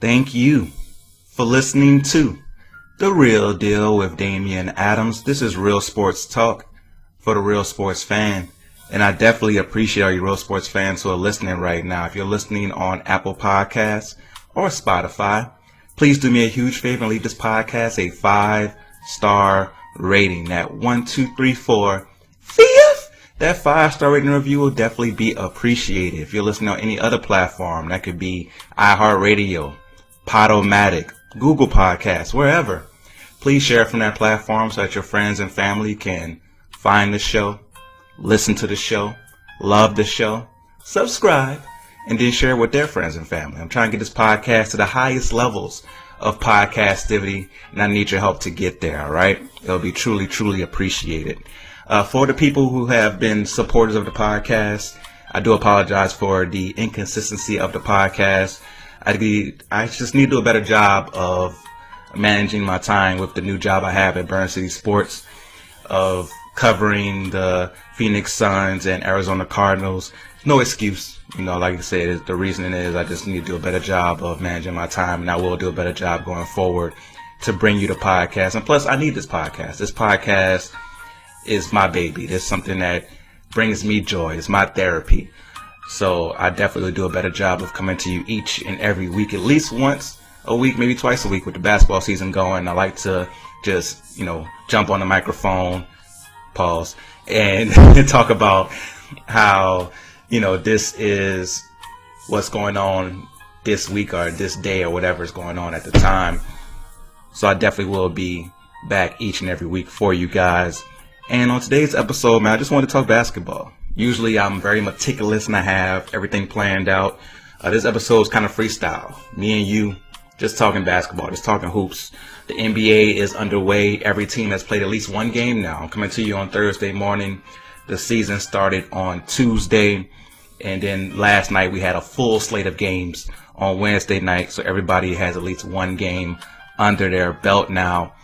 Thank you for listening to The Real Deal with Damian Adams. This is Real Sports Talk for the Real Sports fan. And I definitely appreciate all you Real Sports fans who are listening right now. If you're listening on Apple Podcasts or Spotify, please do me a huge favor and leave this podcast a five star rating. That one, two, three, four, fifth. That five star rating review will definitely be appreciated. If you're listening on any other platform, that could be iHeartRadio, Podomatic, Google Podcasts, wherever. Please share from that platform so that your friends and family can find the show, listen to the show, love the show, subscribe, and then share it with their friends and family. I'm trying to get this podcast to the highest levels of podcastivity, and I need your help to get there, all right? It'll be truly, truly appreciated. Uh, for the people who have been supporters of the podcast, I do apologize for the inconsistency of the podcast. I need, I just need to do a better job of managing my time with the new job I have at Burn City Sports, of covering the Phoenix Suns and Arizona Cardinals. No excuse, you know. Like I said, the reason is I just need to do a better job of managing my time, and I will do a better job going forward to bring you the podcast. And plus, I need this podcast. This podcast is my baby. It's something that brings me joy. It's my therapy. So I definitely do a better job of coming to you each and every week, at least once a week, maybe twice a week with the basketball season going. I like to just, you know, jump on the microphone, pause, and talk about how, you know, this is what's going on this week or this day or whatever is going on at the time. So I definitely will be back each and every week for you guys. And on today's episode, man, I just want to talk basketball. Usually I'm very meticulous and I have everything planned out. Uh, this episode is kind of freestyle. Me and you just talking basketball, just talking hoops. The NBA is underway. Every team has played at least one game now. I'm coming to you on Thursday morning. The season started on Tuesday. And then last night we had a full slate of games on Wednesday night. So everybody has at least one game under their belt now.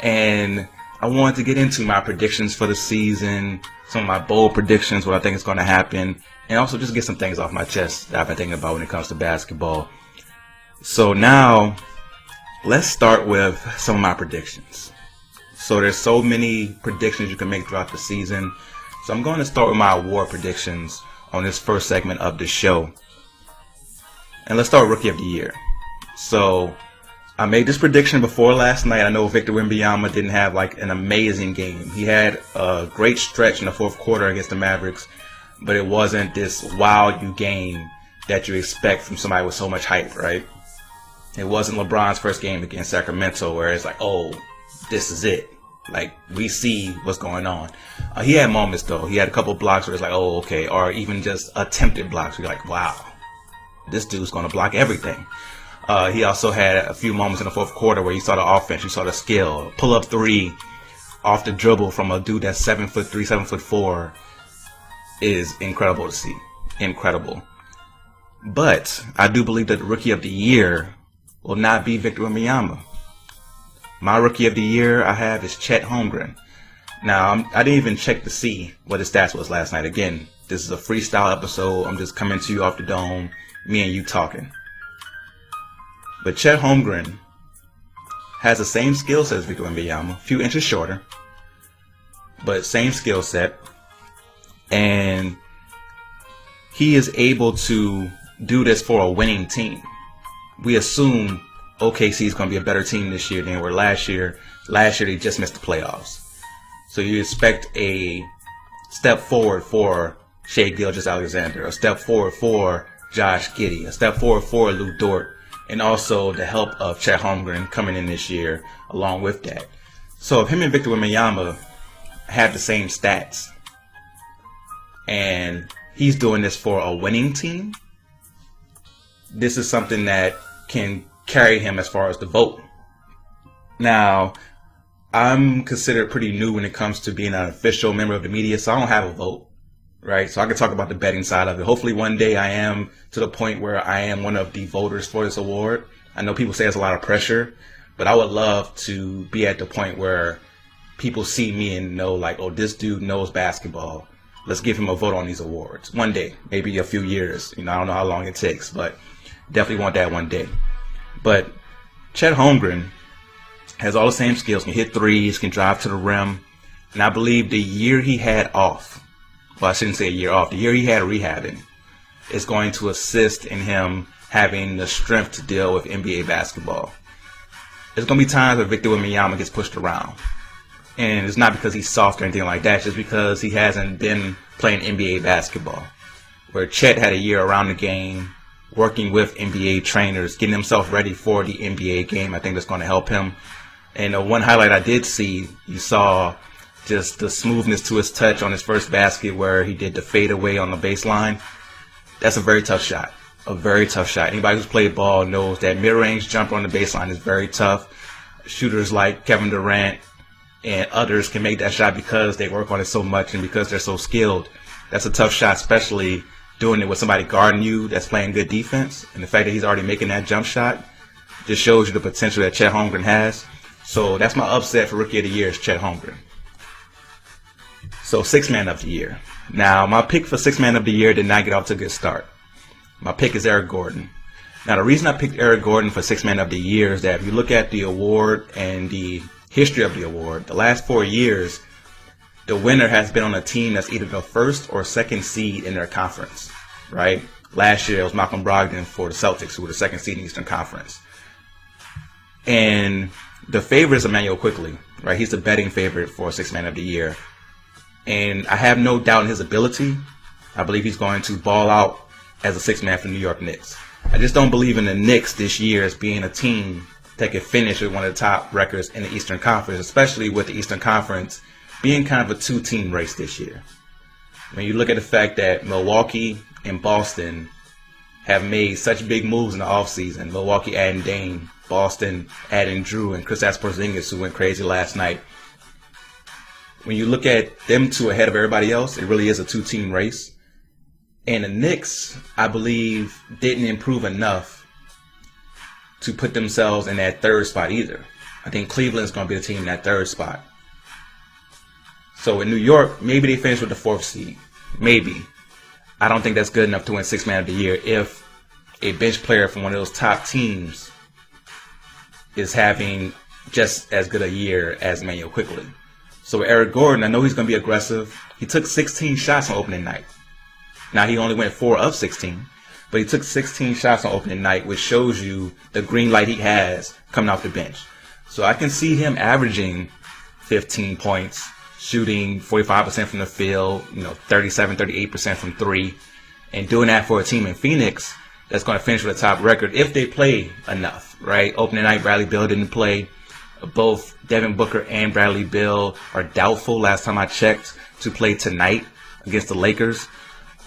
And I wanted to get into my predictions for the season, some of my bold predictions, what I think is going to happen, and also just get some things off my chest that I've been thinking about when it comes to basketball. So now, let's start with some of my predictions. So there's so many predictions you can make throughout the season. So I'm going to start with my award predictions on this first segment of the show. And let's start with Rookie of the Year. So I made this prediction before last night. I know Victor Wembanyama didn't have like an amazing game. He had a great stretch in the fourth quarter against the Mavericks, but it wasn't this wow you game that you expect from somebody with so much hype, right? It wasn't LeBron's first game against Sacramento where it's like, oh, this is it. Like we see what's going on. Uh, he had moments though. He had a couple blocks where it's like, oh, okay, or even just attempted blocks. You're like, wow, this dude's gonna block everything. Uh, he also had a few moments in the fourth quarter where you saw the offense, you saw the skill, pull up three off the dribble from a dude that's seven foot three, seven foot four is incredible to see. Incredible. But I do believe that the rookie of the year will not be Victor Wembanyama. My rookie of the year I have is Chet Holmgren. Now I'm, I did not even check to see what his stats was last night. Again, this is a freestyle episode. I'm just coming to you off the dome, me and you talking. But Chet Holmgren has the same skill set as Victor Wembanyama, a few inches shorter, but same skill set, and he is able to do this for a winning team. We assume OKC is going to be a better team this year than they were last year. Last year they just missed the playoffs, so you expect a step forward for Shai Gilgeous-Alexander, a step forward for Josh Giddey, a step forward for Lu Dort and also the help of Chet Holmgren coming in this year along with that. So if him and Victor Wembanyama have the same stats, and he's doing this for a winning team, this is something that can carry him as far as the vote. Now, I'm considered pretty new when it comes to being an official member of the media, so I don't have a vote right? So I can talk about the betting side of it. Hopefully, one day I am to the point where I am one of the voters for this award. I know people say it's a lot of pressure, but I would love to be at the point where people see me and know, like, oh, this dude knows basketball. Let's give him a vote on these awards. One day, maybe a few years. You know, I don't know how long it takes, but definitely want that one day. But Chet Holmgren has all the same skills, can hit threes, can drive to the rim. And I believe the year he had off, well, I shouldn't say a year off, the year he had rehabbing is going to assist in him having the strength to deal with NBA basketball. There's going to be times where Victor Wembanyama gets pushed around. And it's not because he's soft or anything like that, it's just because he hasn't been playing NBA basketball. Where Chet had a year around the game, working with NBA trainers, getting himself ready for the NBA game. I think that's going to help him. And the one highlight I did see, you saw just the smoothness to his touch on his first basket where he did the fadeaway on the baseline. That's a very tough shot. A very tough shot. Anybody who's played ball knows that mid-range jumper on the baseline is very tough. Shooters like Kevin Durant and others can make that shot because they work on it so much and because they're so skilled. That's a tough shot, especially doing it with somebody guarding you that's playing good defense. And the fact that he's already making that jump shot just shows you the potential that Chet Holmgren has. So that's my upset for Rookie of the Year is Chet Holmgren. So six man of the year. Now my pick for six man of the year did not get off to a good start. My pick is Eric Gordon. Now the reason I picked Eric Gordon for six man of the year is that if you look at the award and the history of the award, the last four years, the winner has been on a team that's either the first or second seed in their conference, right? Last year it was Malcolm Brogdon for the Celtics, who were the second seed in the Eastern Conference. And the favorite is Immanuel Quickley, right? He's the betting favorite for six man of the year. And I have no doubt in his ability. I believe he's going to ball out as a six man for the New York Knicks. I just don't believe in the Knicks this year as being a team that could finish with one of the top records in the Eastern Conference, especially with the Eastern Conference being kind of a two team race this year. When you look at the fact that Milwaukee and Boston have made such big moves in the offseason, Milwaukee adding Dame, Boston adding Jrue, and Chris Porzingis, who went crazy last night. When you look at them two ahead of everybody else, it really is a two team race. And the Knicks, I believe, didn't improve enough to put themselves in that third spot either. I think Cleveland's going to be the team in that third spot. So in New York, maybe they finish with the fourth seed. Maybe. I don't think that's good enough to win six man of the year if a bench player from one of those top teams is having just as good a year as Manuel Quickley. So Eric Gordon, I know he's going to be aggressive. He took 16 shots on opening night. Now he only went four of 16, but he took 16 shots on opening night, which shows you the green light he has coming off the bench. So I can see him averaging 15 points, shooting 45% from the field, you know, 37, 38% from three, and doing that for a team in Phoenix that's going to finish with a top record if they play enough, right? Opening night, Bradley Beal didn't play. Both Devin Booker and Bradley Beal are doubtful. Last time I checked to play tonight against the Lakers.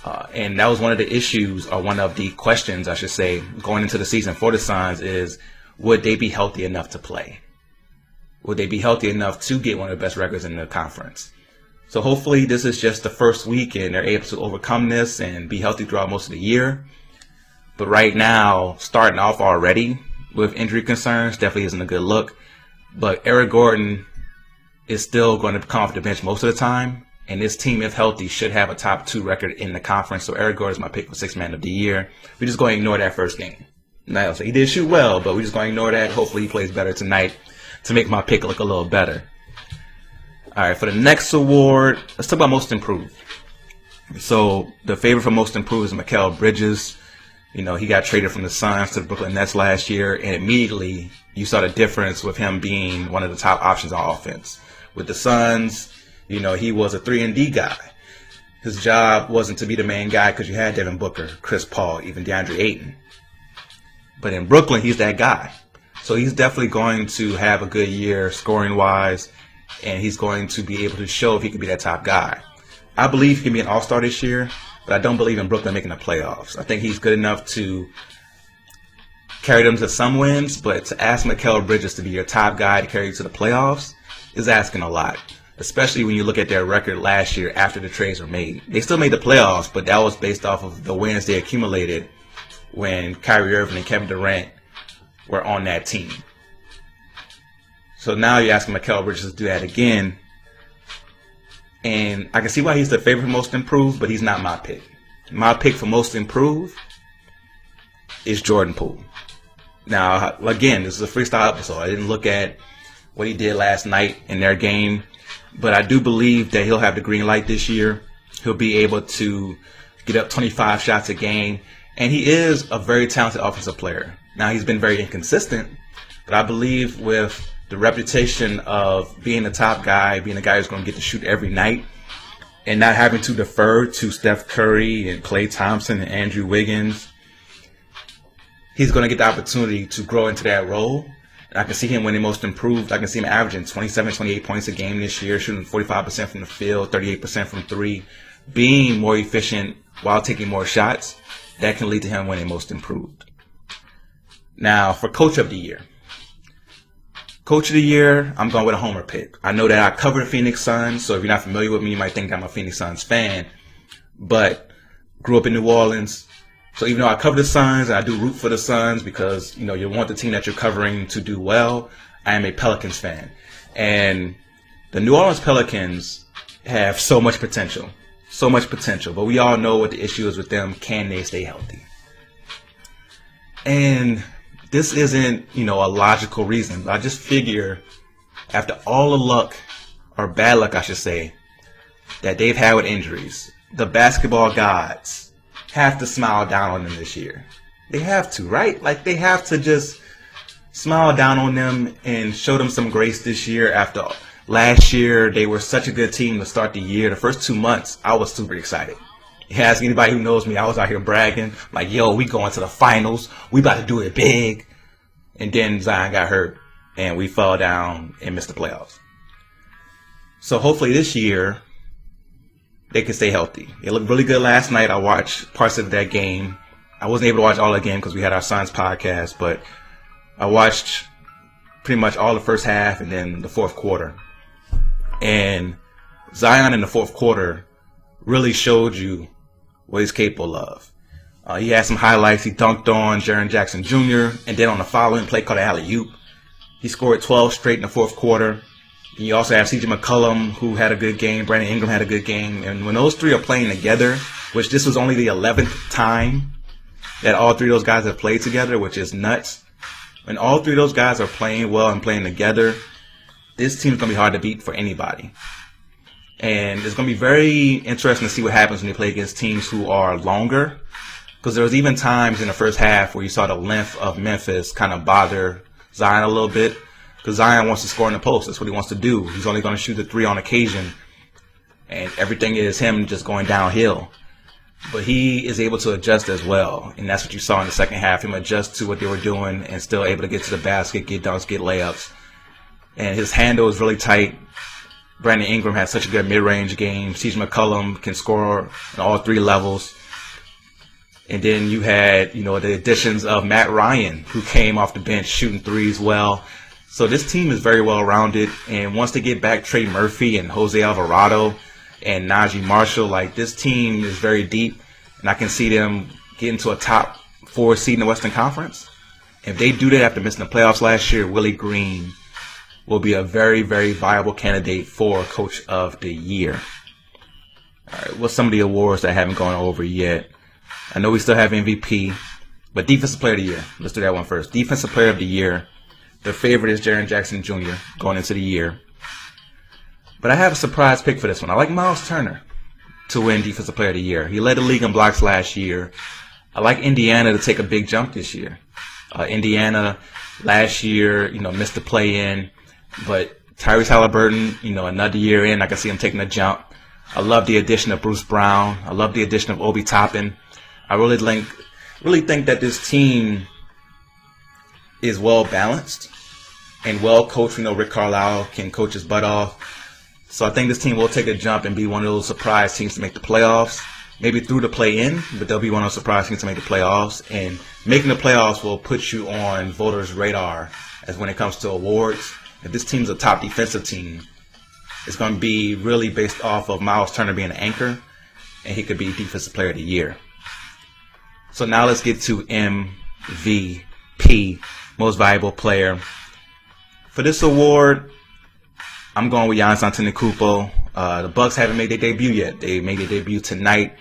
Uh, and that was one of the issues, or one of the questions, I should say, going into the season for the Suns is would they be healthy enough to play? Would they be healthy enough to get one of the best records in the conference? So hopefully this is just the first week and they're able to overcome this and be healthy throughout most of the year. But right now, starting off already with injury concerns definitely isn't a good look. But Eric Gordon is still going to come off the bench most of the time. And this team, if healthy, should have a top two record in the conference. So Eric Gordon is my pick for six man of the year. We're just going to ignore that first game. Now, so he did shoot well, but we're just going to ignore that. Hopefully he plays better tonight to make my pick look a little better. All right, for the next award, let's talk about most improved. So the favorite for most improved is Mikal Bridges. You know, he got traded from the Suns to the Brooklyn Nets last year, and immediately you saw the difference with him being one of the top options on offense. With the Suns, you know, he was a three and D guy. His job wasn't to be the main guy because you had Devin Booker, Chris Paul, even DeAndre Ayton. But in Brooklyn, he's that guy. So he's definitely going to have a good year scoring wise, and he's going to be able to show if he can be that top guy. I believe he can be an all star this year but I don't believe in Brooklyn making the playoffs. I think he's good enough to carry them to some wins, but to ask Mikal Bridges to be your top guy to carry you to the playoffs is asking a lot. Especially when you look at their record last year after the trades were made. They still made the playoffs, but that was based off of the wins they accumulated when Kyrie Irving and Kevin Durant were on that team. So now you're asking Mikal Bridges to do that again and I can see why he's the favorite most improved, but he's not my pick. My pick for most improved is Jordan Poole. Now, again, this is a freestyle episode. I didn't look at what he did last night in their game, but I do believe that he'll have the green light this year. He'll be able to get up 25 shots a game, and he is a very talented offensive player. Now, he's been very inconsistent, but I believe with the reputation of being the top guy, being the guy who's going to get to shoot every night, and not having to defer to Steph Curry and Klay Thompson and Andrew Wiggins, he's going to get the opportunity to grow into that role. And I can see him winning most improved. I can see him averaging 27, 28 points a game this year, shooting 45% from the field, 38% from three, being more efficient while taking more shots. That can lead to him winning most improved. Now, for coach of the year. Coach of the year, I'm going with a homer pick. I know that I cover the Phoenix Suns, so if you're not familiar with me, you might think I'm a Phoenix Suns fan. But grew up in New Orleans. So even though I cover the Suns and I do root for the Suns because, you know, you want the team that you're covering to do well, I am a Pelicans fan. And the New Orleans Pelicans have so much potential. So much potential. But we all know what the issue is with them. Can they stay healthy? And this isn't, you know, a logical reason. I just figure after all the luck, or bad luck, I should say, that they've had with injuries, the basketball gods have to smile down on them this year. They have to, right? Like they have to just smile down on them and show them some grace this year after last year they were such a good team to start the year. The first two months, I was super excited. Ask anybody who knows me, I was out here bragging, like, yo, we going to the finals. We about to do it big. And then Zion got hurt and we fell down and missed the playoffs. So hopefully this year they can stay healthy. It looked really good last night. I watched parts of that game. I wasn't able to watch all the game because we had our Suns podcast, but I watched pretty much all the first half and then the fourth quarter. And Zion in the fourth quarter really showed you what he's capable of. Uh, he had some highlights. He dunked on Jaren Jackson Jr. and then on the following play called alley oop. He scored 12 straight in the fourth quarter. You also have CJ McCollum, who had a good game. Brandon Ingram had a good game. And when those three are playing together, which this was only the 11th time that all three of those guys have played together, which is nuts. When all three of those guys are playing well and playing together, this team's going to be hard to beat for anybody. And it's going to be very interesting to see what happens when they play against teams who are longer. Because there was even times in the first half where you saw the length of Memphis kind of bother Zion a little bit. Because Zion wants to score in the post. That's what he wants to do. He's only going to shoot the three on occasion. And everything is him just going downhill. But he is able to adjust as well. And that's what you saw in the second half. Him adjust to what they were doing and still able to get to the basket, get dunks, get layups. And his handle is really tight. Brandon Ingram has such a good mid-range game. CJ McCollum can score on all three levels. And then you had, you know, the additions of Matt Ryan, who came off the bench shooting threes well. So this team is very well rounded. And once they get back Trey Murphy and Jose Alvarado and Naji Marshall, like this team is very deep. And I can see them getting to a top four seed in the Western Conference. If they do that after missing the playoffs last year, Willie Green will be a very, very viable candidate for Coach of the Year. All right, what's some of the awards that I haven't gone over yet? I know we still have MVP, but Defensive Player of the Year. Let's do that one first. Defensive Player of the Year. The favorite is Jaren Jackson Jr. going into the year. But I have a surprise pick for this one. I like Miles Turner to win Defensive Player of the Year. He led the league in blocks last year. I like Indiana to take a big jump this year. Uh, Indiana last year, you know, missed the play in. But Tyrese Halliburton, you know, another year in, I can see him taking a jump. I love the addition of Bruce Brown. I love the addition of Obi Toppin. I really think, really think that this team is well balanced and well coached. You know, Rick Carlisle can coach his butt off. So I think this team will take a jump and be one of those surprise teams to make the playoffs. Maybe through the play in, but they'll be one of those surprise teams to make the playoffs. And making the playoffs will put you on voters' radar as when it comes to awards if this team's a top defensive team, it's going to be really based off of Miles Turner being an anchor, and he could be Defensive Player of the Year. So now let's get to MVP, Most Valuable Player. For this award, I'm going with Giannis Antetokounmpo. Uh, the Bucks haven't made their debut yet. They made their debut tonight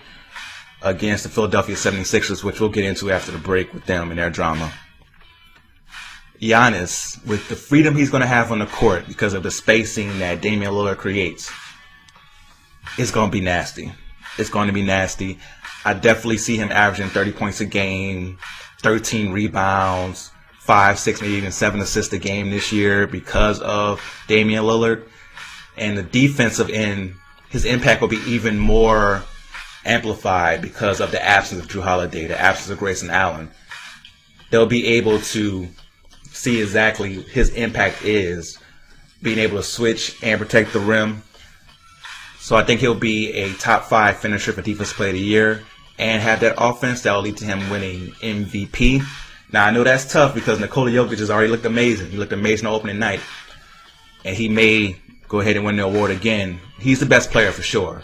against the Philadelphia 76ers, which we'll get into after the break with them and their drama. Giannis, with the freedom he's going to have on the court because of the spacing that Damian Lillard creates, it's going to be nasty. It's going to be nasty. I definitely see him averaging 30 points a game, 13 rebounds, five, six, maybe even seven assists a game this year because of Damian Lillard. And the defensive end, his impact will be even more amplified because of the absence of Jrue Holiday, the absence of Grayson Allen. They'll be able to see exactly his impact is being able to switch and protect the rim. So I think he'll be a top five finisher for Defense Player of the Year and have that offense that will lead to him winning MVP. Now I know that's tough because Nikola Jokic has already looked amazing. He looked amazing on opening night, and he may go ahead and win the award again. He's the best player for sure.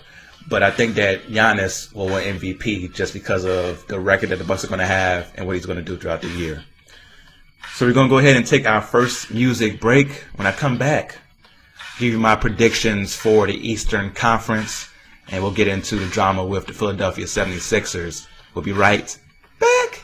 But I think that Giannis will win MVP just because of the record that the Bucks are going to have and what he's going to do throughout the year. So we're going to go ahead and take our first music break. When I come back, give you my predictions for the Eastern Conference, and we'll get into the drama with the Philadelphia 76ers. We'll be right back.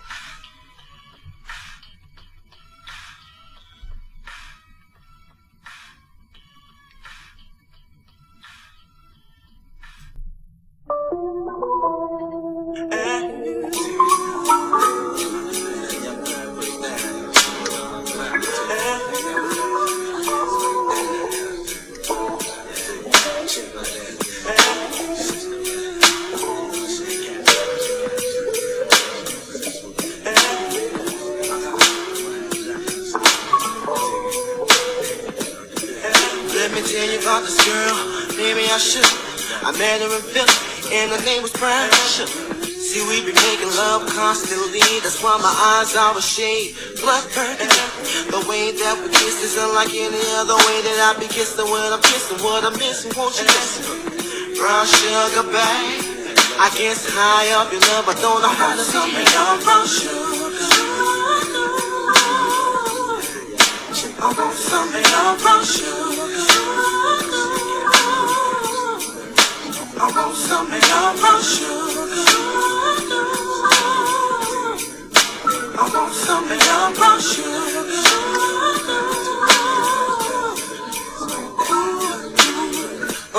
And her name was Brian See, we be making love constantly, that's why my eyes always shade blood burning. The way that we kiss is unlike any other way that I be kissing when I'm kissing what I'm missing. Won't you listen? Brown sugar, babe. I guess high up your love, I don't know how to tell me I'm brown sugar. I want some of your sugar,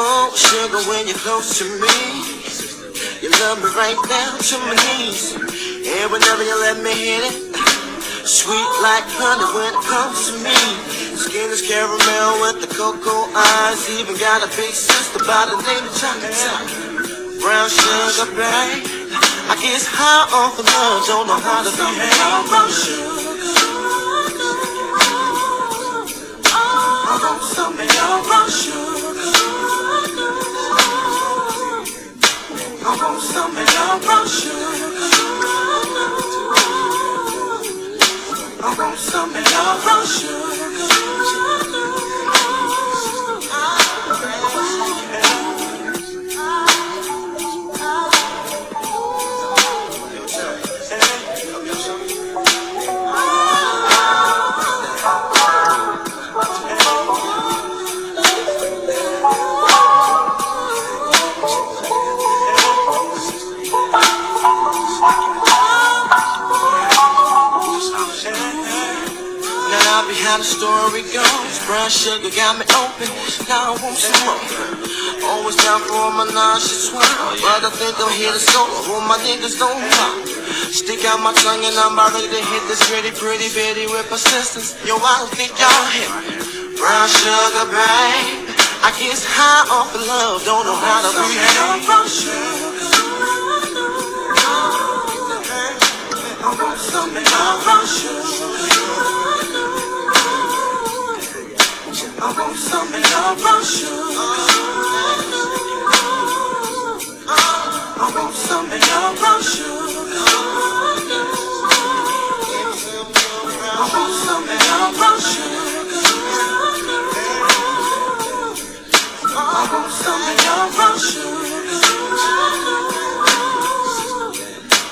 Oh, sugar, when you're close to me, you love me right down to my knees. And whenever you let me hit it, Sweet like honey when it comes to me. Skin is caramel with the cocoa eyes. Even got a big sister by the name of Chocolate Brown sugar, babe. I guess high off the love, don't know how to behave. Brown sugar. I want some of your brown sugar. I want some of your brown sugar. I want some of your brown sugar. Now behind the story goes, brown sugar got me open. Now I want some more. Always down for my nauseous one, but I think I'm here to score. All my niggas don't pop. Stick out my tongue and I'm about ready to hit this pretty, pretty bitty with persistence. Yo, I don't think y'all hit me. Brown sugar, babe. I guess high off of love, don't know how to behave. Brown sugar. I want some brown sugar. I want some love rush you. I want some love rush you. I want rush you.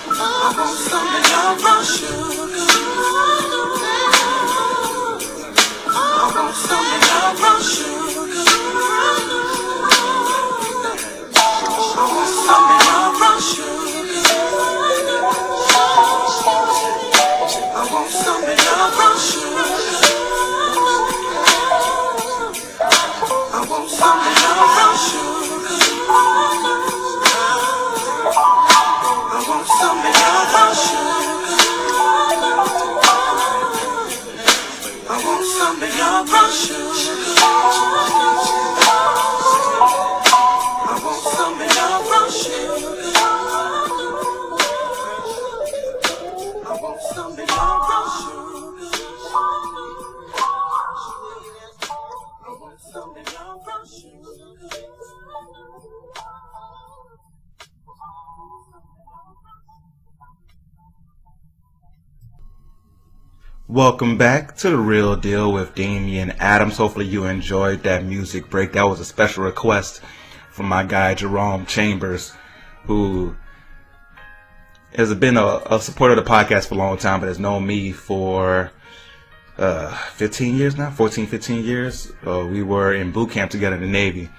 I want some. I rush you. I want something about you. your brush. Welcome back to the real deal with Damian Adams. Hopefully you enjoyed that music break. That was a special request from my guy Jerome Chambers, who has been a, a supporter of the podcast for a long time, but has known me for uh, 15 years now, 14, 15 years. Uh, we were in boot camp together in the Navy.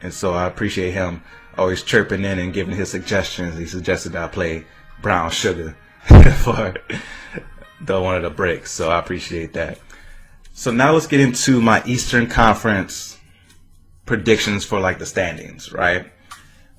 And so I appreciate him always chirping in and giving his suggestions. He suggested I play Brown Sugar for the one of the breaks. So I appreciate that. So now let's get into my Eastern Conference predictions for like the standings, right?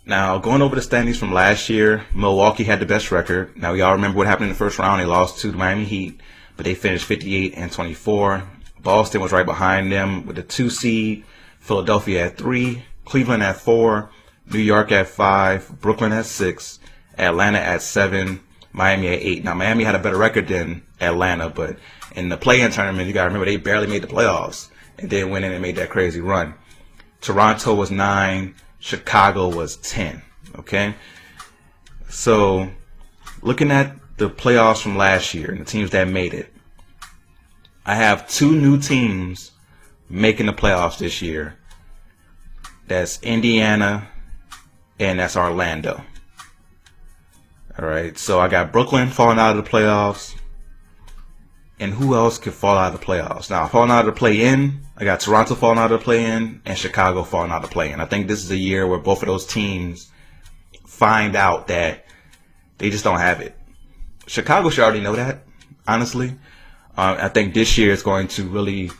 Now going over the standings from last year, Milwaukee had the best record. Now we all remember what happened in the first round. They lost to the Miami Heat, but they finished 58 and 24. Boston was right behind them with the two seed. Philadelphia at three, Cleveland at four, New York at five, Brooklyn at six, Atlanta at seven, Miami at eight. Now Miami had a better record than Atlanta, but in the play-in tournament, you gotta remember they barely made the playoffs and then went in and made that crazy run. Toronto was nine, Chicago was ten. Okay, so looking at the playoffs from last year and the teams that made it, I have two new teams making the playoffs this year. That's Indiana and that's Orlando. All right, so I got Brooklyn falling out of the playoffs. And who else could fall out of the playoffs? Now, falling out of the play in, I got Toronto falling out of the play in and Chicago falling out of the play in. I think this is a year where both of those teams find out that they just don't have it. Chicago should already know that, honestly. Um, I think this year is going to really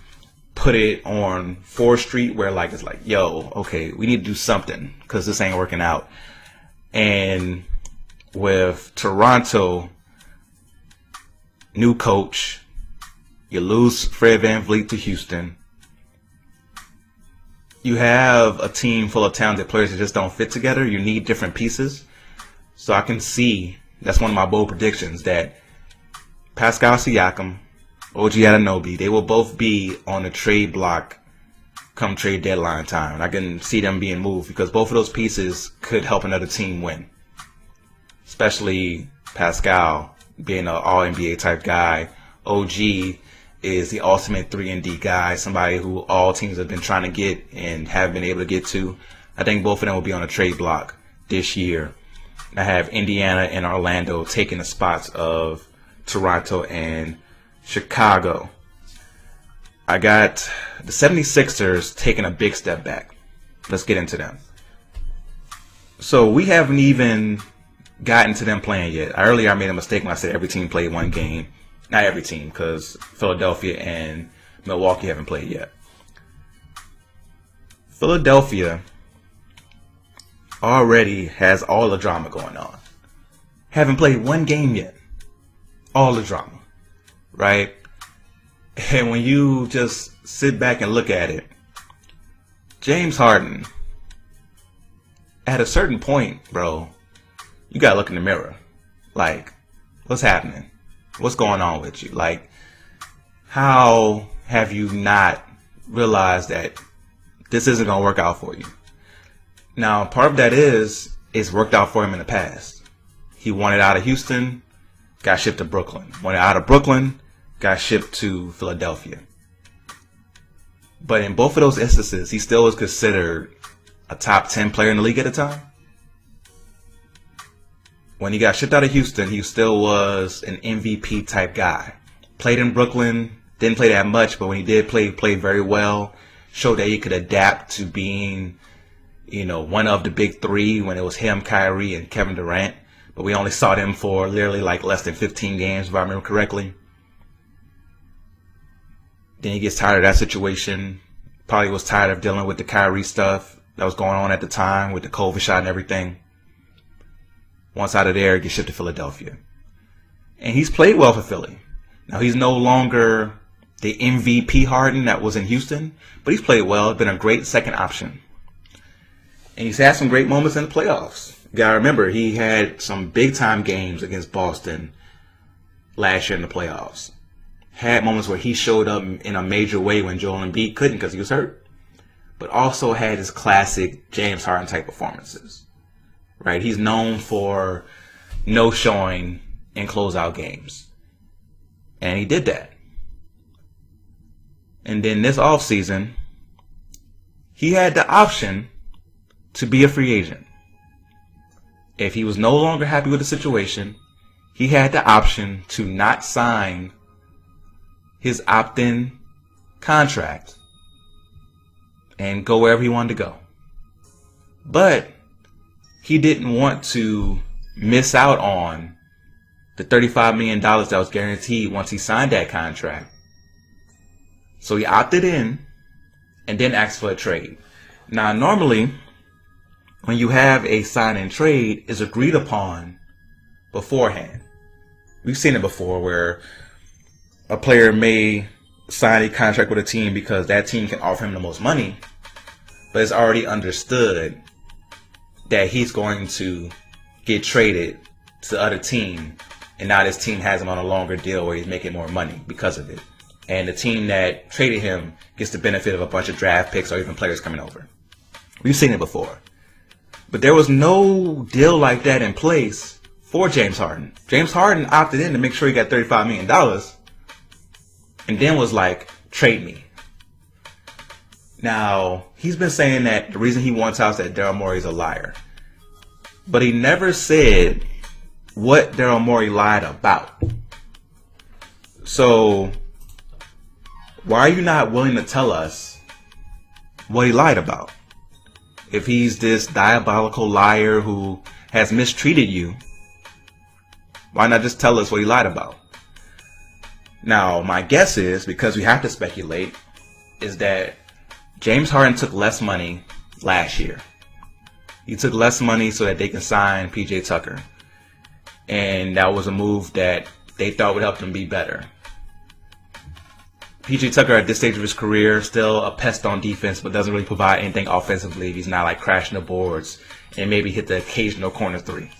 put it on 4th Street where like it's like, yo, okay, we need to do something because this ain't working out. And with Toronto, new coach, you lose Fred VanVleet to Houston. You have a team full of talented players that just don't fit together. You need different pieces. So I can see that's one of my bold predictions that Pascal Siakam, OG Anunoby, they will both be on the trade block come trade deadline time. I can see them being moved because both of those pieces could help another team win. Especially Pascal being an all NBA type guy. OG is the ultimate 3 and D guy, somebody who all teams have been trying to get and have been able to get to. I think both of them will be on a trade block this year. I have Indiana and Orlando taking the spots of Toronto and Chicago. I got the 76ers taking a big step back. Let's get into them. So we haven't even gotten to them playing yet. Earlier I made a mistake when I said every team played one game. Not every team, because Philadelphia and Milwaukee haven't played yet. Philadelphia already has all the drama going on. Haven't played one game yet. All the drama. Right? And when you just sit back and look at it, James Harden, at a certain point, bro, you gotta look in the mirror. Like, what's happening? What's going on with you? Like, how have you not realized that this isn't gonna work out for you? Now, part of that is it's worked out for him in the past. He wanted out of Houston, got shipped to Brooklyn. Wanted out of Brooklyn, got shipped to Philadelphia. But in both of those instances, he still was considered a top 10 player in the league at the time. When he got shipped out of Houston, he still was an MVP type guy. Played in Brooklyn, didn't play that much, but when he did play, played very well. Showed that he could adapt to being, you know, one of the big three when it was him, Kyrie, and Kevin Durant. But we only saw them for literally like less than 15 games, if I remember correctly. Then he gets tired of that situation. Probably was tired of dealing with the Kyrie stuff that was going on at the time with the COVID shot and everything. Once out of there, gets shipped to Philadelphia. And he's played well for Philly. Now he's no longer the MVP Harden that was in Houston, but he's played well. Been a great second option. And he's had some great moments in the playoffs. You gotta remember, he had some big time games against Boston last year in the playoffs. Had moments where he showed up in a major way when Joel Embiid couldn't because he was hurt. But also had his classic James Harden type performances. Right? He's known for no showing in closeout games. And he did that. And then this offseason, he had the option to be a free agent. If he was no longer happy with the situation, he had the option to not sign his opt in contract and go wherever he wanted to go. But he didn't want to miss out on the $35 million that was guaranteed once he signed that contract. So he opted in and then asked for a trade. Now, normally, when you have a sign and trade, is agreed upon beforehand. We've seen it before where a player may sign a contract with a team because that team can offer him the most money, but it's already understood that he's going to get traded to the other team, and now this team has him on a longer deal where he's making more money because of it. And the team that traded him gets the benefit of a bunch of draft picks or even players coming over. We've seen it before. But there was no deal like that in place for James Harden. James Harden opted in to make sure he got $35 million and then was like, trade me. Now, he's been saying that the reason he wants out is that Daryl Morey is a liar. But he never said what Daryl Morey lied about. So, why are you not willing to tell us what he lied about? If he's this diabolical liar who has mistreated you, why not just tell us what he lied about? Now, my guess is, because we have to speculate, is that James Harden took less money last year. He took less money so that they can sign PJ Tucker. And that was a move that they thought would help them be better. PJ Tucker at this stage of his career still a pest on defense, but doesn't really provide anything offensively. He's not like crashing the boards and maybe hit the occasional corner three.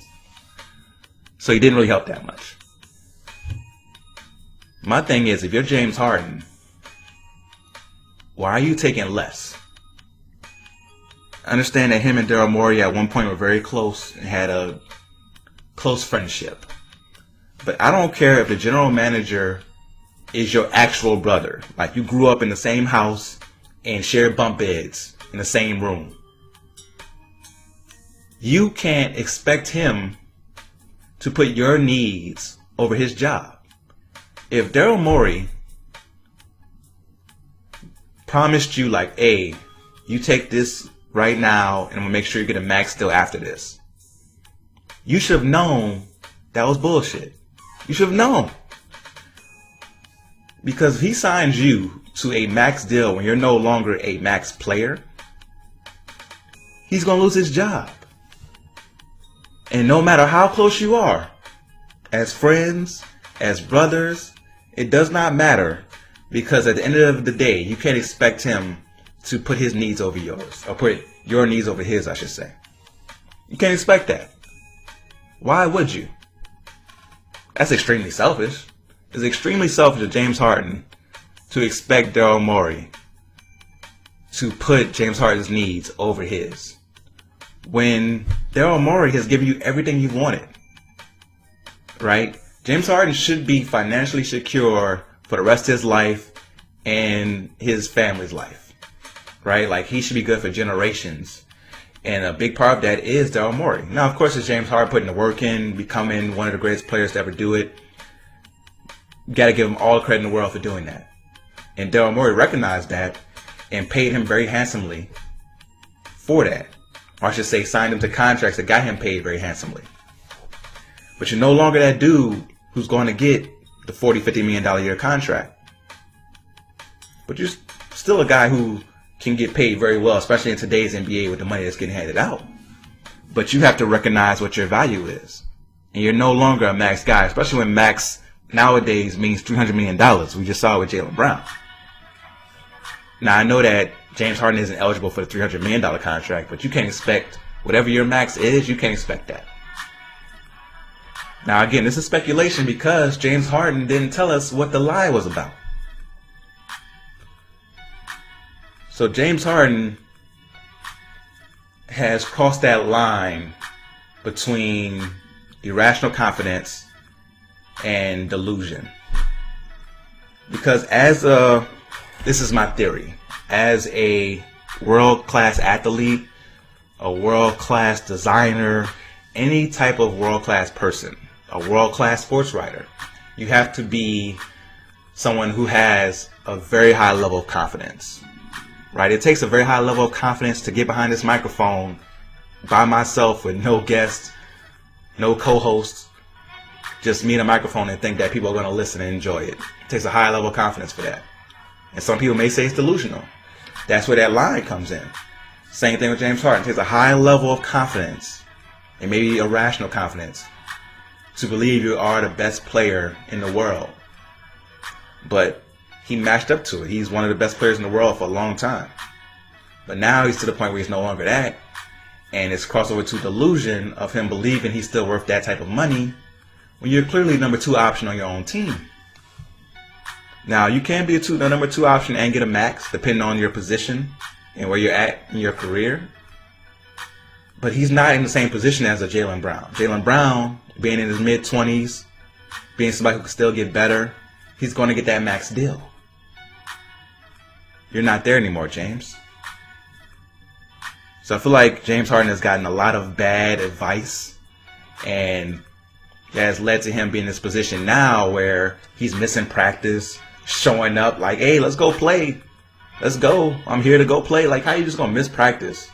So he didn't really help that much. My thing is, if you're James Harden, why are you taking less? I understand that him and Daryl Morey at one point were very close and had a close friendship. But I don't care if the general manager is your actual brother. Like you grew up in the same house and shared bunk beds in the same room. You can't expect him to put your needs over his job. If Daryl Morey promised you like, hey, you take this right now and I'm gonna make sure you get a max deal after this. You should have known that was bullshit. You should have known. Because if he signs you to a max deal when you're no longer a max player, he's gonna lose his job. And no matter how close you are, as friends, as brothers, it does not matter because at the end of the day, you can't expect him to put his needs over yours, or put your needs over his, I should say. You can't expect that. Why would you? That's extremely selfish. It's extremely selfish of James Harden to expect Daryl Morey to put James Harden's needs over his when Daryl Morey has given you everything you wanted. Right? James Harden should be financially secure for the rest of his life and his family's life. Right? Like he should be good for generations. And a big part of that is Daryl Morey. Now, of course, it's James Harden putting the work in, becoming one of the greatest players to ever do it. Got to give him all the credit in the world for doing that. And Daryl Morey recognized that and paid him very handsomely for that or I should say, signed him to contracts that got him paid very handsomely. But you're no longer that dude who's going to get the 40, 50 million dollar year contract. But you're still a guy who can get paid very well, especially in today's NBA with the money that's getting handed out. But you have to recognize what your value is. And you're no longer a max guy, especially when max nowadays means $300 million. We just saw it with Jaylen Brown. Now, I know that James Harden isn't eligible for the $300 million contract, but you can't expect whatever your max is, you can't expect that. Now, again, this is speculation because James Harden didn't tell us what the lie was about. So James Harden has crossed that line between irrational confidence and delusion. Because as a, this is my theory, as a world class athlete, a world class designer, any type of world class person, a world class sports writer, you have to be someone who has a very high level of confidence. Right? It takes a very high level of confidence to get behind this microphone by myself with no guests, no co-hosts, just me and a microphone and think that people are going to listen and enjoy it. It takes a high level of confidence for that. And some people may say it's delusional. That's where that line comes in. Same thing with James Harden. It takes a high level of confidence and maybe irrational confidence to believe you are the best player in the world. But he matched up to it. He's one of the best players in the world for a long time. But now he's to the point where he's no longer that. And it's crossover to delusion of him believing he's still worth that type of money when you're clearly number two option on your own team. Now you can be a two, the number two option and get a max depending on your position and where you're at in your career. But he's not in the same position as a Jaylen Brown. Jaylen Brown, being in his mid twenties, being somebody who can still get better, he's going to get that max deal. You're not there anymore, James. So I feel like James Harden has gotten a lot of bad advice and that has led to him being in this position now where he's missing practice, showing up like, hey, let's go play. Let's go. I'm here to go play. Like, how are you just gonna miss practice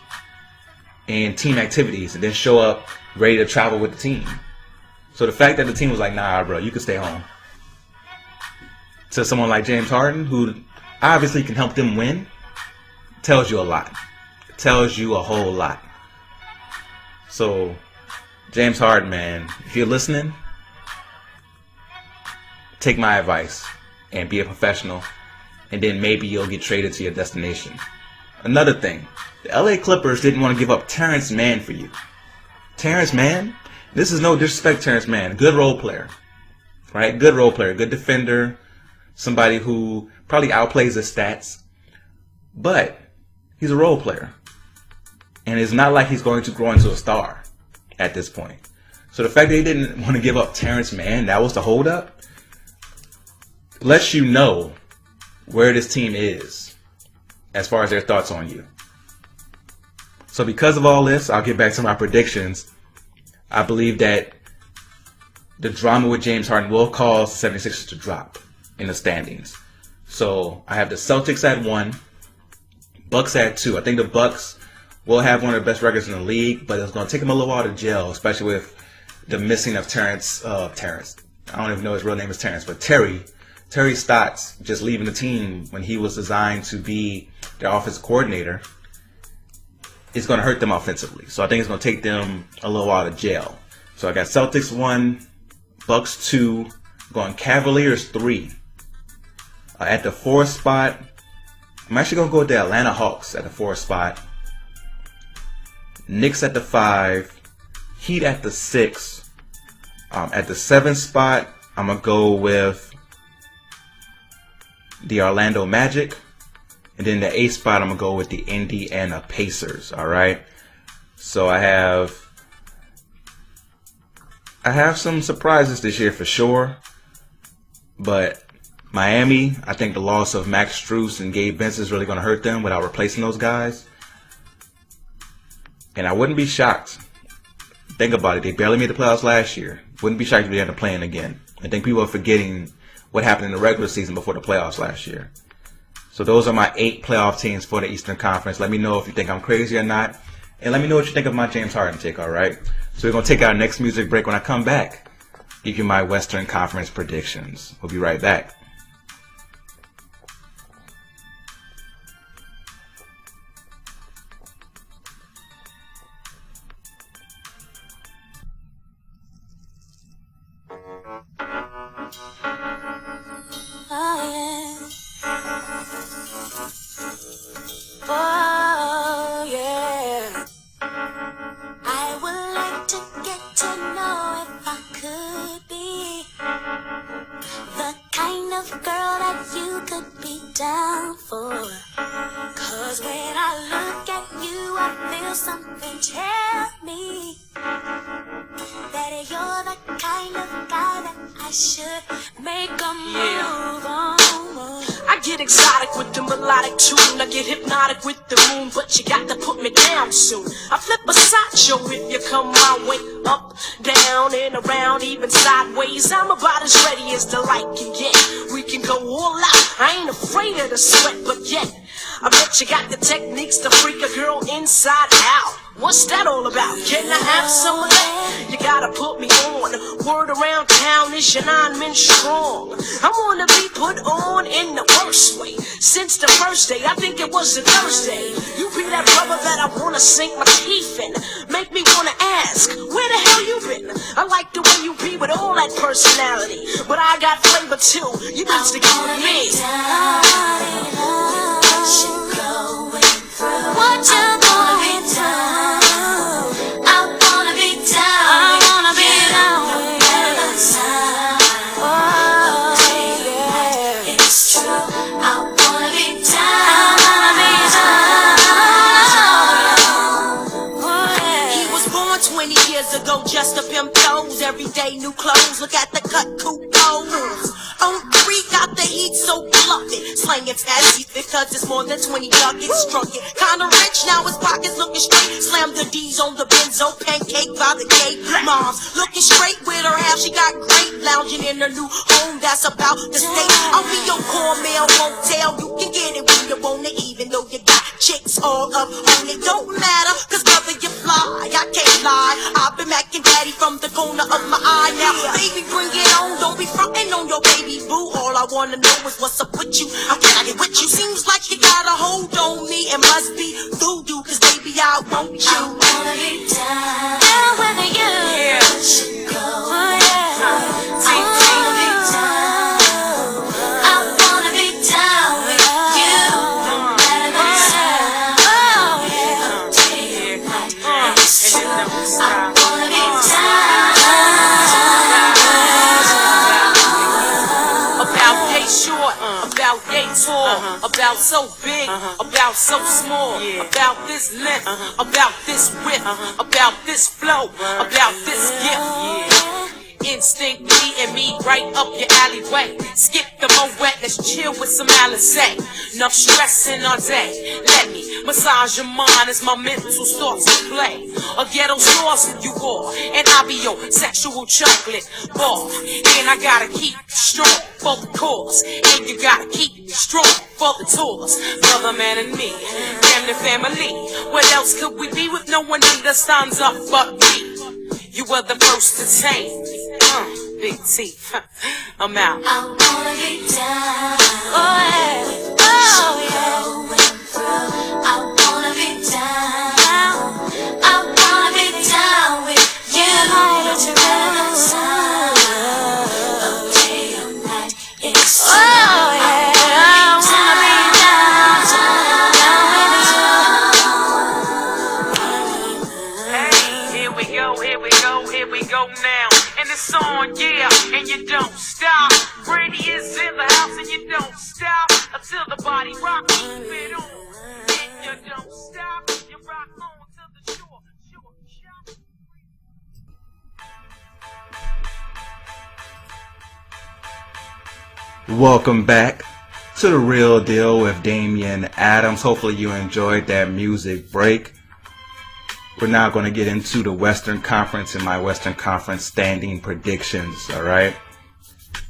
and team activities and then show up ready to travel with the team? So the fact that the team was like, nah, bro, you can stay home. To someone like James Harden, who obviously can help them win, tells you a lot. tells you a whole lot. So, James Harden, man, if you're listening, take my advice and be a professional, and then maybe you'll get traded to your destination. Another thing, the LA Clippers didn't want to give up Terance Mann for you. Terance Mann, this is no disrespect, Terance Mann, good role player, right? Good role player, good defender, somebody who probably outplays his stats, but he's a role player. And it's not like he's going to grow into a star at this point. So the fact that he didn't want to give up Terance Mann, that was the holdup, lets you know where this team is as far as their thoughts on you. So because of all this, I'll get back to my predictions. I believe that the drama with James Harden will cause the 76ers to drop in the standings. So I have the Celtics at one, Bucks at two. I think the Bucks will have one of the best records in the league, but it's going to take them a little while to gel, especially with the missing of Terrence. Uh, Terrence. I don't even know his real name is Terrence, but Terry. Terry Stotts just leaving the team when he was designed to be their offensive coordinator is going to hurt them offensively. So I think it's going to take them a little while to jail. So I got Celtics one, Bucks two, going Cavaliers three. Uh, at the four spot, I'm actually going to go with the Atlanta Hawks at the four spot. Knicks at the five, Heat at the six. Um, at the seven spot, I'm gonna go with the Orlando Magic, and then the eighth spot, I'm gonna go with the Indiana Pacers. All right, so I have I have some surprises this year for sure, but Miami, I think the loss of Max Strus and Gabe Vincent is really going to hurt them without replacing those guys. And I wouldn't be shocked. Think about it. They barely made the playoffs last year. Wouldn't be shocked if they end up playing again. I think people are forgetting what happened in the regular season before the playoffs last year. So those are my eight playoff teams for the Eastern Conference. Let me know if you think I'm crazy or not. And let me know what you think of my James Harden take, alright? So we're going to take our next music break when I come back. Give you my Western Conference predictions. We'll be right back. Sideways. I'm about as ready as the light can get. We can go all out. I ain't afraid of the sweat, but yet. I bet you got the techniques to freak a girl inside out. What's that all about? Can I have some of that? You gotta put me. Word around town is your nine men strong. I wanna be put on in the worst way. Since the first day, I think it was a Thursday. You be that brother that I wanna sink my teeth in. Make me wanna ask, where the hell you been? I like the way you be with all that personality. But I got flavor too. You need to with me. What you new clothes. Look at the cut, coupe goes. On got the heat, so bluff it. Slanging teeth because it's more than 20 ducats. Struck it. Kinda rich, now his pockets looking straight. Slam the D's on the benzo, pancake by the gate. Mom's looking straight with her half, she got great. Lounging in her new home, that's about to stay. I'll be your cornmeal motel. You can get it when you want it, even though you got chicks all up on it. Don't matter, cause brother, you fly. I can't lie. I've been macking daddy from the corner of my eye now. Baby, bring it on. Don't be frontin' on your baby boo. All I wanna know is what's up with you. How can I get with you? Seems like you got a hold on me. It must be voodoo, cause baby, I want you. I wanna be down. Down with you. Oh, yeah. I wanna be down. About so big, about so small, about this length, about this width, about this flow, about this gift. Instinct and me right up your alleyway. Skip the moet, let's chill with some Alizé. Enough stressing all day. Let me massage your mind as my mental starts to play. A ghetto sauce you are, and I'll be your sexual chocolate bar. And I gotta keep strong for the cause, and you gotta keep strong for the tours. Brother, man, and me, family, family. What else could we be with no one understands up but me? You were the first to tame me. Big teeth. I'm out. I wanna be down. Oh, yeah. Oh, yeah. I wanna be down. I wanna be down with you. No matter the until the body rock. Keep it on. And you don't stop. You rock on. Welcome back to the real deal with Damian Adams. Hopefully you enjoyed that music break. We're now going to get into the Western Conference and my Western Conference standing predictions. All right.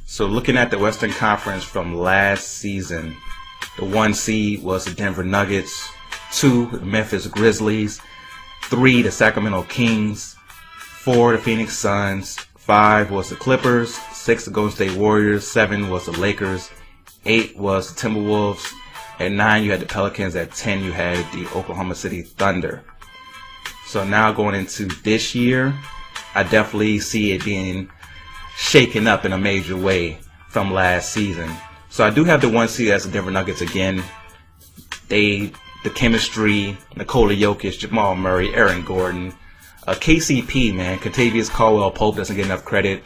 So looking at the Western Conference from last season, the one seed was the Denver Nuggets, two the Memphis Grizzlies, three the Sacramento Kings, four the Phoenix Suns, five was the Clippers, six the Golden State Warriors, seven was the Lakers, eight was the Timberwolves, at nine you had the Pelicans, at ten you had the Oklahoma City Thunder. So now going into this year, I definitely see it being shaken up in a major way from last season. So I do have the one seed as the Denver Nuggets again. They, the chemistry, Nikola Jokic, Jamal Murray, Aaron Gordon, uh, KCP, man, Kentavious Caldwell-Pope doesn't get enough credit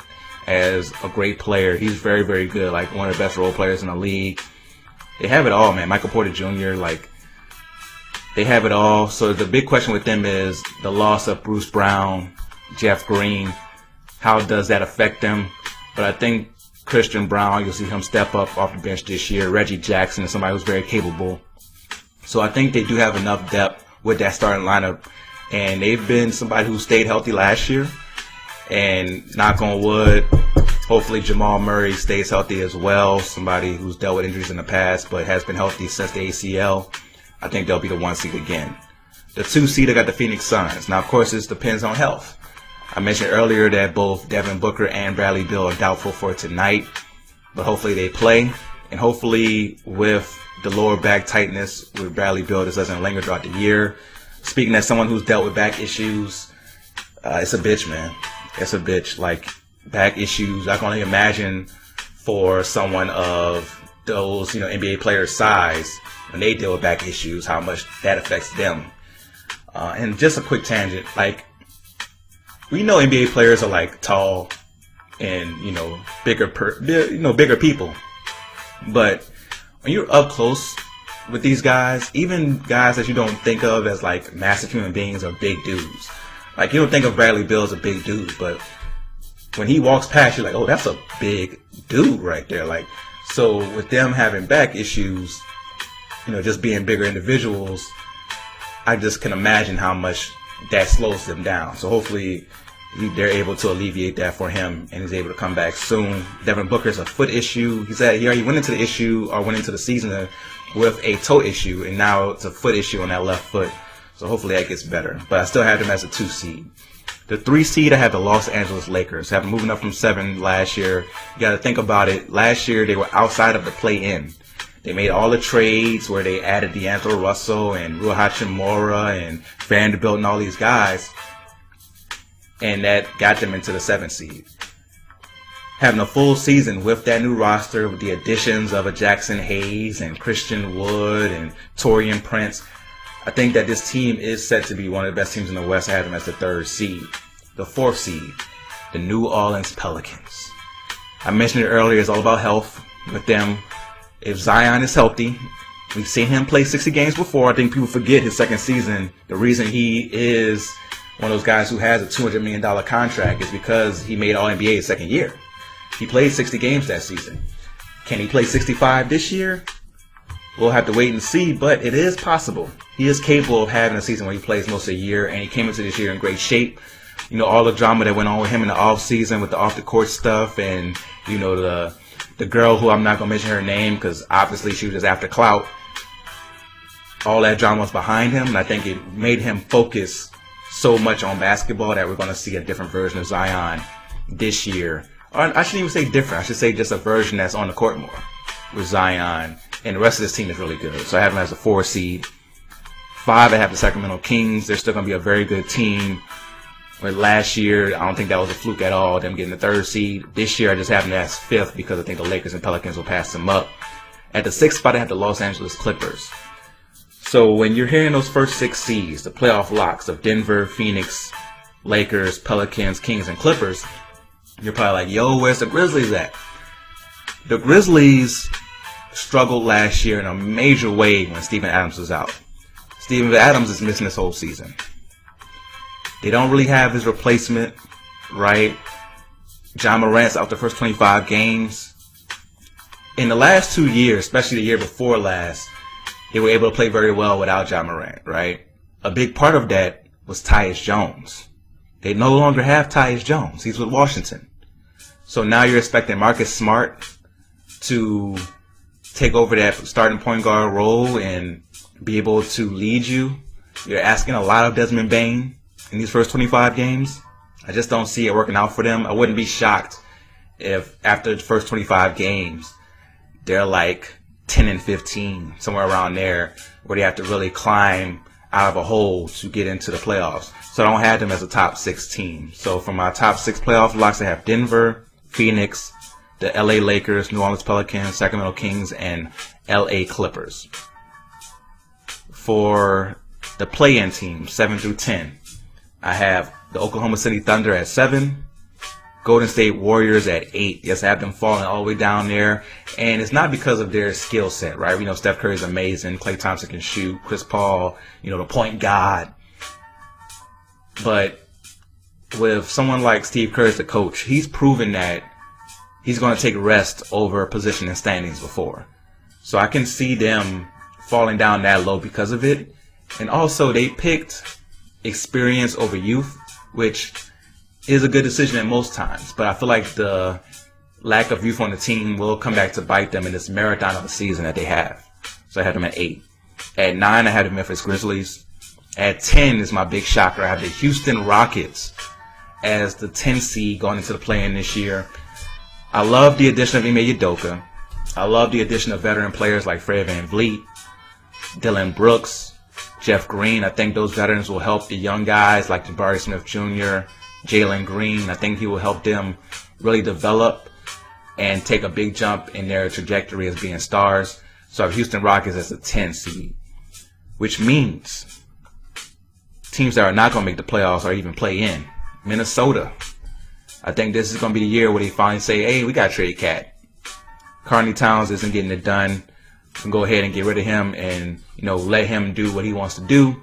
as a great player. He's very, very good, like one of the best role players in the league. They have it all, man. Michael Porter Jr., like, they have it all. So the big question with them is the loss of Bruce Brown, Jeff Green. How does that affect them? But I think Christian Braun, you'll see him step up off the bench this year. Reggie Jackson is somebody who's very capable. So I think they do have enough depth with that starting lineup. And they've been somebody who stayed healthy last year. And knock on wood, hopefully Jamal Murray stays healthy as well. Somebody who's dealt with injuries in the past but has been healthy since the ACL. I think they'll be the one seed again. The two seed, I got the Phoenix Suns. Now, of course, this depends on health. I mentioned earlier that both Devin Booker and Bradley Beal are doubtful for tonight, but hopefully they play. And hopefully, with the lower back tightness with Bradley Beal, this doesn't linger throughout the year. Speaking as someone who's dealt with back issues, uh, it's a bitch, man. It's a bitch. Like, back issues, I can only imagine for someone of those, you know, NBA players' size, when they deal with back issues, how much that affects them. Uh, and just a quick tangent, like, we know NBA players are like tall and you know bigger per you know bigger people, but when you're up close with these guys, even guys that you don't think of as like massive human beings or big dudes. Like you don't think of Bradley Beal as a big dude, but when he walks past, you're like, oh, that's a big dude right there. Like so, with them having back issues, you know, just being bigger individuals, I just can imagine how much that slows them down. So hopefully they're able to alleviate that for him and he's able to come back soon. Devin Booker's a foot issue. He said he already went into the issue or went into the season with a toe issue and now it's a foot issue on that left foot. So hopefully that gets better. But I still have him as a two seed. The three seed, I have the Los Angeles Lakers. Have moving up from seven last year. You got to think about it. Last year they were outside of the play-in. They made all the trades where they added D'Angelo Russell and Rui Hachimura and Vanderbilt and all these guys and that got them into the seventh seed. Having a full season with that new roster, with the additions of a Jaxson Hayes and Christian Wood and Taurean Prince, I think that this team is set to be one of the best teams in the West. I them as the third seed. The fourth seed, the New Orleans Pelicans. I mentioned it earlier, it's all about health with them. If Zion is healthy, we've seen him play 60 games before. I think people forget his second season. The reason he is one of those guys who has a $200 million contract is because he made All NBA his second year. He played 60 games that season. Can he play 65 this year? We'll have to wait and see, but it is possible. He is capable of having a season where he plays most of the year, and he came into this year in great shape. You know, all the drama that went on with him in the off season with the off the court stuff, and you know the the girl who I'm not gonna mention her name because obviously she was just after clout. All that drama was behind him, and I think it made him focus so much on basketball that we're going to see a different version of Zion this year. Or I shouldn't even say different. I should say just a version that's on the court more with Zion. And the rest of this team is really good. So I have them as a four seed. Five, I have the Sacramento Kings. They're still going to be a very good team. But last year, I don't think that was a fluke at all, them getting the third seed. This year, I just have them as fifth because I think the Lakers and Pelicans will pass them up. At the sixth spot, I have the Los Angeles Clippers. So when you're hearing those first six seeds, the playoff locks of Denver, Phoenix, Lakers, Pelicans, Kings, and Clippers, you're probably like, yo, where's the Grizzlies at? The Grizzlies struggled last year in a major way when Steven Adams was out. Steven Adams is missing this whole season. They don't really have his replacement, right? Ja Morant's out the first 25 games. In the last two years, especially the year before last, they were able to play very well without Ja Morant, right? A big part of that was Tyus Jones. They no longer have Tyus Jones. He's with Washington. So now you're expecting Marcus Smart to take over that starting point guard role and be able to lead you. You're asking a lot of Desmond Bane in these first 25 games. I just don't see it working out for them. I wouldn't be shocked if after the first 25 games, they're like 10 and 15, somewhere around there, where they have to really climb out of a hole to get into the playoffs. So I don't have them as a top six team. So for my top six playoff locks, I have Denver, Phoenix, the LA Lakers, New Orleans Pelicans, Sacramento Kings, and LA Clippers. For the play-in team, 7 through 10, I have the Oklahoma City Thunder at 7, Golden State Warriors at eight. Yes, I have them falling all the way down there. And it's not because of their skill set, right? We know Steph Curry is amazing. Klay Thompson can shoot. Chris Paul, you know, the point god. But with someone like Steve Kerr as the coach, he's proven that he's going to take rest over position and standings before. So I can see them falling down that low because of it. And also, they picked experience over youth, which is a good decision at most times. But I feel like the lack of youth on the team will come back to bite them in this marathon of a season that they have. So I had them at eight. At nine, I had the Memphis Grizzlies. At 10 is my big shocker. I have the Houston Rockets as the 10 seed going into the play-in this year. I love the addition of Ime Udoka. I love the addition of veteran players like Fred VanVleet, Dillon Brooks, Jeff Green. I think those veterans will help the young guys like Jabari Smith Jr., Jalen Green. I think he will help them really develop and take a big jump in their trajectory as being stars. So I have Houston Rockets as a 10 seed, which means teams that are not going to make the playoffs or even play in. Minnesota. I think this is going to be the year where they finally say, hey, we got trade KAT. Karl-Anthony Towns isn't getting it done. We can go ahead and get rid of him and, you know, let him do what he wants to do.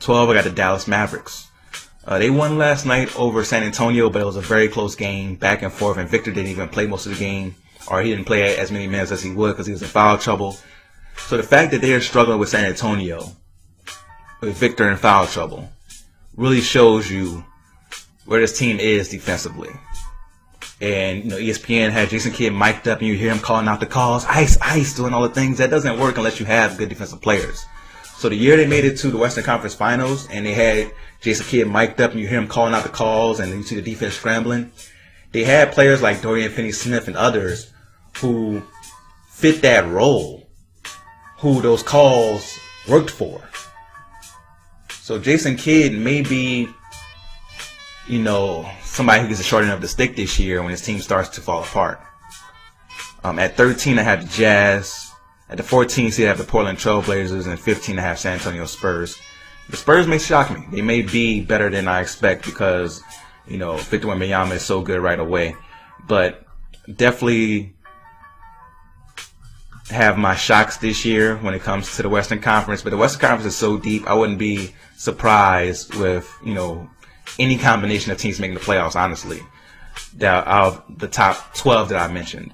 12, I got the Dallas Mavericks. Uh, they won last night over San Antonio, but it was a very close game, back and forth, and Victor didn't even play most of the game, or he didn't play as many minutes as he would because he was in foul trouble. So the fact that they're struggling with San Antonio, with Victor in foul trouble, really shows you where this team is defensively. And you know, ESPN had Jason Kidd mic'd up, and you hear him calling out the calls, ice, ice, doing all the things. That doesn't work unless you have good defensive players. So the year they made it to the Western Conference Finals and they had Jason Kidd mic'd up and you hear him calling out the calls and you see the defense scrambling, they had players like Dorian Finney-Smith and others who fit that role, who those calls worked for. So Jason Kidd may be, you know, somebody who gets a short end of the stick this year when his team starts to fall apart. Um, at 13, I had the Jazz. At the 14 seed, I have the Portland Trailblazers, and 15, I have San Antonio Spurs. The Spurs may shock me. They may be better than I expect because, you know, Victor Wembanyama is so good right away. But definitely have my shocks this year when it comes to the Western Conference. But the Western Conference is so deep, I wouldn't be surprised with, you know, any combination of teams making the playoffs, honestly. That of the top 12 that I mentioned.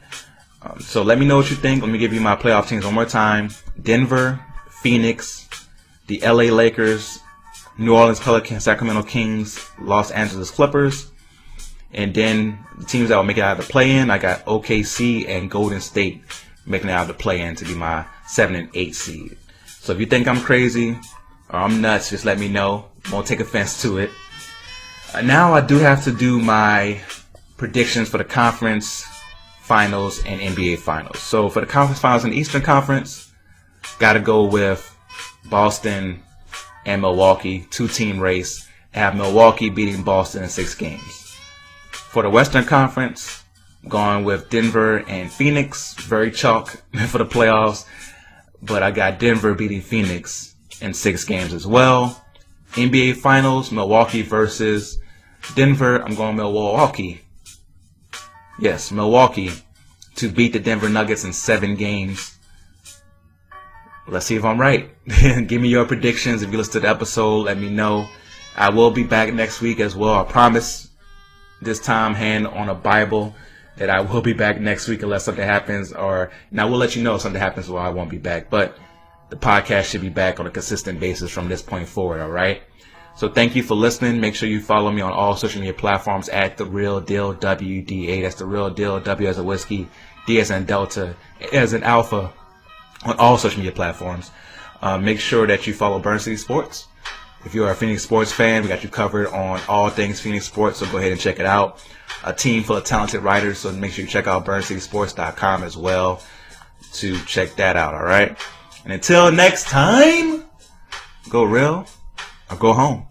Um, so let me know what you think. Let me give you my playoff teams one more time. Denver, Phoenix, the LA Lakers, New Orleans Pelicans, Sacramento Kings, Los Angeles Clippers. And then the teams that will make it out of the play-in, I got OKC and Golden State making it out of the play-in to be my 7 and 8 seed. So if you think I'm crazy or I'm nuts, just let me know. Won't take offense to it. Uh, now I do have to do my predictions for the conference Finals and NBA Finals. So for the conference finals in the Eastern Conference, got to go with Boston and Milwaukee, two team race. Have Milwaukee beating Boston in six games. For the Western Conference, going with Denver and Phoenix, very chalk for the playoffs. But I got Denver beating Phoenix in six games as well. NBA Finals, Milwaukee versus Denver. I'm going Milwaukee Yes, Milwaukee to beat the Denver Nuggets in seven games. Let's see if I'm right. Give me your predictions. If you listen to the episode, let me know. I will be back next week as well. I promise. This time, hand on a Bible that I will be back next week unless something happens, or and I will let you know if something happens while I won't be back. But the podcast should be back on a consistent basis from this point forward. All right. So thank you for listening. Make sure you follow me on all social media platforms at the Real Deal WDA. That's the Real Deal W as a whiskey, D as in Delta, as an Alpha on all social media platforms. Uh, make sure that you follow Burn City Sports. If you are a Phoenix sports fan, we got you covered on all things Phoenix sports. So go ahead and check it out. A team full of talented writers. So make sure you check out BurnCitySports.com as well to check that out. All right. And until next time, go real or go home.